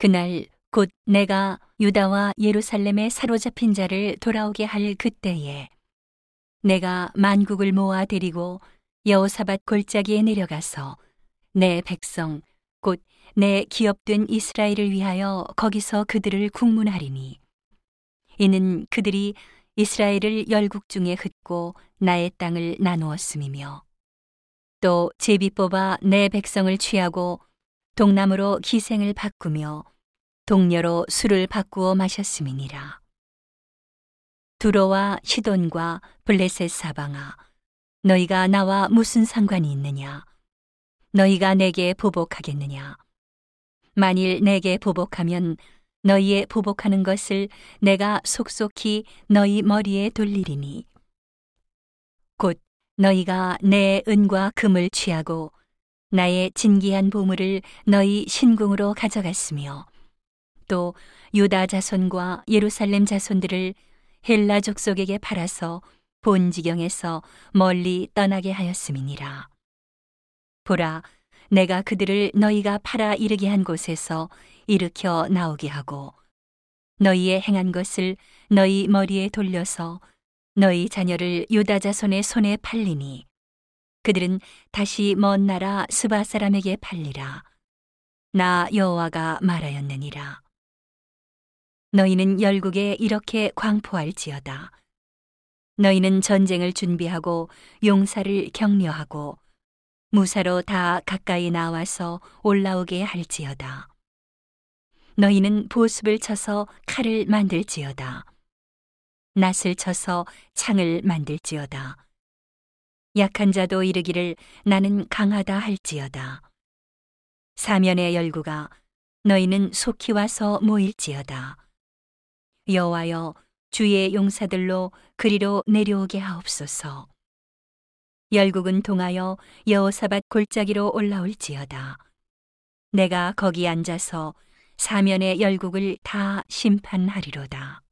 그날 곧 내가 유다와 예루살렘에 사로잡힌 자를 돌아오게 할 그때에 내가 만국을 모아 데리고 여호사밧 골짜기에 내려가서 내 백성 곧 내 기업된 이스라엘을 위하여 거기서 그들을 국문하리니 이는 그들이 이스라엘을 열국 중에 흩고 나의 땅을 나누었음이며 또 제비 뽑아 내 백성을 취하고 동남으로 기생을 바꾸며 동료로 술을 바꾸어 마셨음이니라. 두로와 시돈과 블레셋 사방아, 너희가 나와 무슨 상관이 있느냐? 너희가 내게 보복하겠느냐? 만일 내게 보복하면 너희의 보복하는 것을 내가 속속히 너희 머리에 돌리리니. 곧 너희가 내 은과 금을 취하고 나의 진기한 보물을 너희 신궁으로 가져갔으며 또 유다 자손과 예루살렘 자손들을 헬라 족속에게 팔아서 본 지경에서 멀리 떠나게 하였음이니라. 보라, 내가 그들을 너희가 팔아 이르게 한 곳에서 일으켜 나오게 하고 너희의 행한 것을 너희 머리에 돌려서 너희 자녀를 유다 자손의 손에 팔리니 그들은 다시 먼 나라 스바 사람에게 팔리라. 나 여호와가 말하였느니라. 너희는 열국에 이렇게 광포할지어다. 너희는 전쟁을 준비하고 용사를 격려하고 무사로 다 가까이 나와서 올라오게 할지어다. 너희는 보습을 쳐서 칼을 만들지어다. 낫을 쳐서 창을 만들지어다. 약한 자도 이르기를 나는 강하다 할지어다. 사면의 열구가 너희는 속히 와서 모일지어다. 여호와여 주의 용사들로 그리로 내려오게 하옵소서. 열국은 동하여 여호사밧 골짜기로 올라올지어다. 내가 거기 앉아서 사면의 열국을 다 심판하리로다.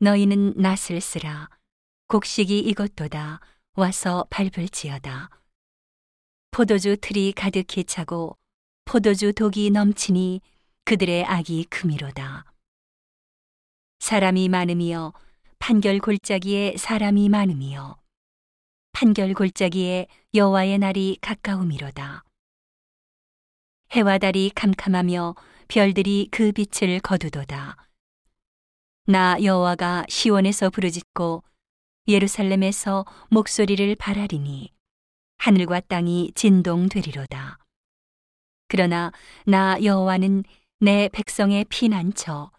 너희는 낫을 쓰라. 곡식이 이것도다. 와서 밟을지어다. 포도주 틀이 가득히 차고 포도주 독이 넘치니 그들의 악이 크미로다. 사람이 많음이여 판결 골짜기에 사람이 많음이여 판결 골짜기에 여호와의 날이 가까움이로다. 해와 달이 캄캄하며 별들이 그 빛을 거두도다. 나 여호와가 시원에서 부르짖고 예루살렘에서 목소리를 바라리니 하늘과 땅이 진동되리로다. 그러나 나 여호와는 내 백성의 피난처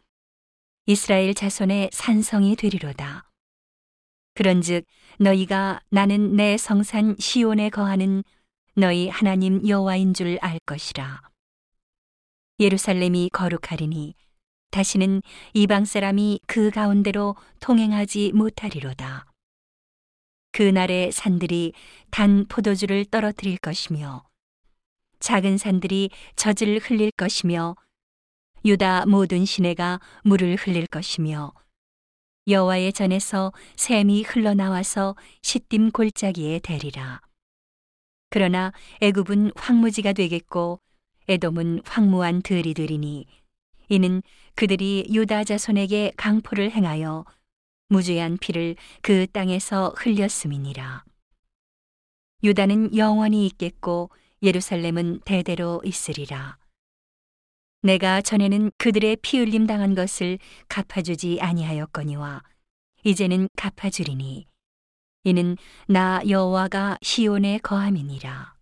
이스라엘 자손의 산성이 되리로다. 그런즉 너희가 나는 내 성산 시온에 거하는 너희 하나님 여호와인 줄 알 것이라. 예루살렘이 거룩하리니 다시는 이방 사람이 그 가운데로 통행하지 못하리로다. 그날의 산들이 단 포도주를 떨어뜨릴 것이며 작은 산들이 젖을 흘릴 것이며 유다 모든 시내가 물을 흘릴 것이며 여호와의 전에서 샘이 흘러나와서 시딤 골짜기에 대리라. 그러나 애굽은 황무지가 되겠고 에돔은 황무한 들이 되리니 이는 그들이 유다 자손에게 강포를 행하여 무죄한 피를 그 땅에서 흘렸음이니라. 유다는 영원히 있겠고 예루살렘은 대대로 있으리라. 내가 전에는 그들의 피 흘림 당한 것을 갚아주지 아니하였거니와 이제는 갚아주리니 이는 나 여호와가 시온에 거함이니라.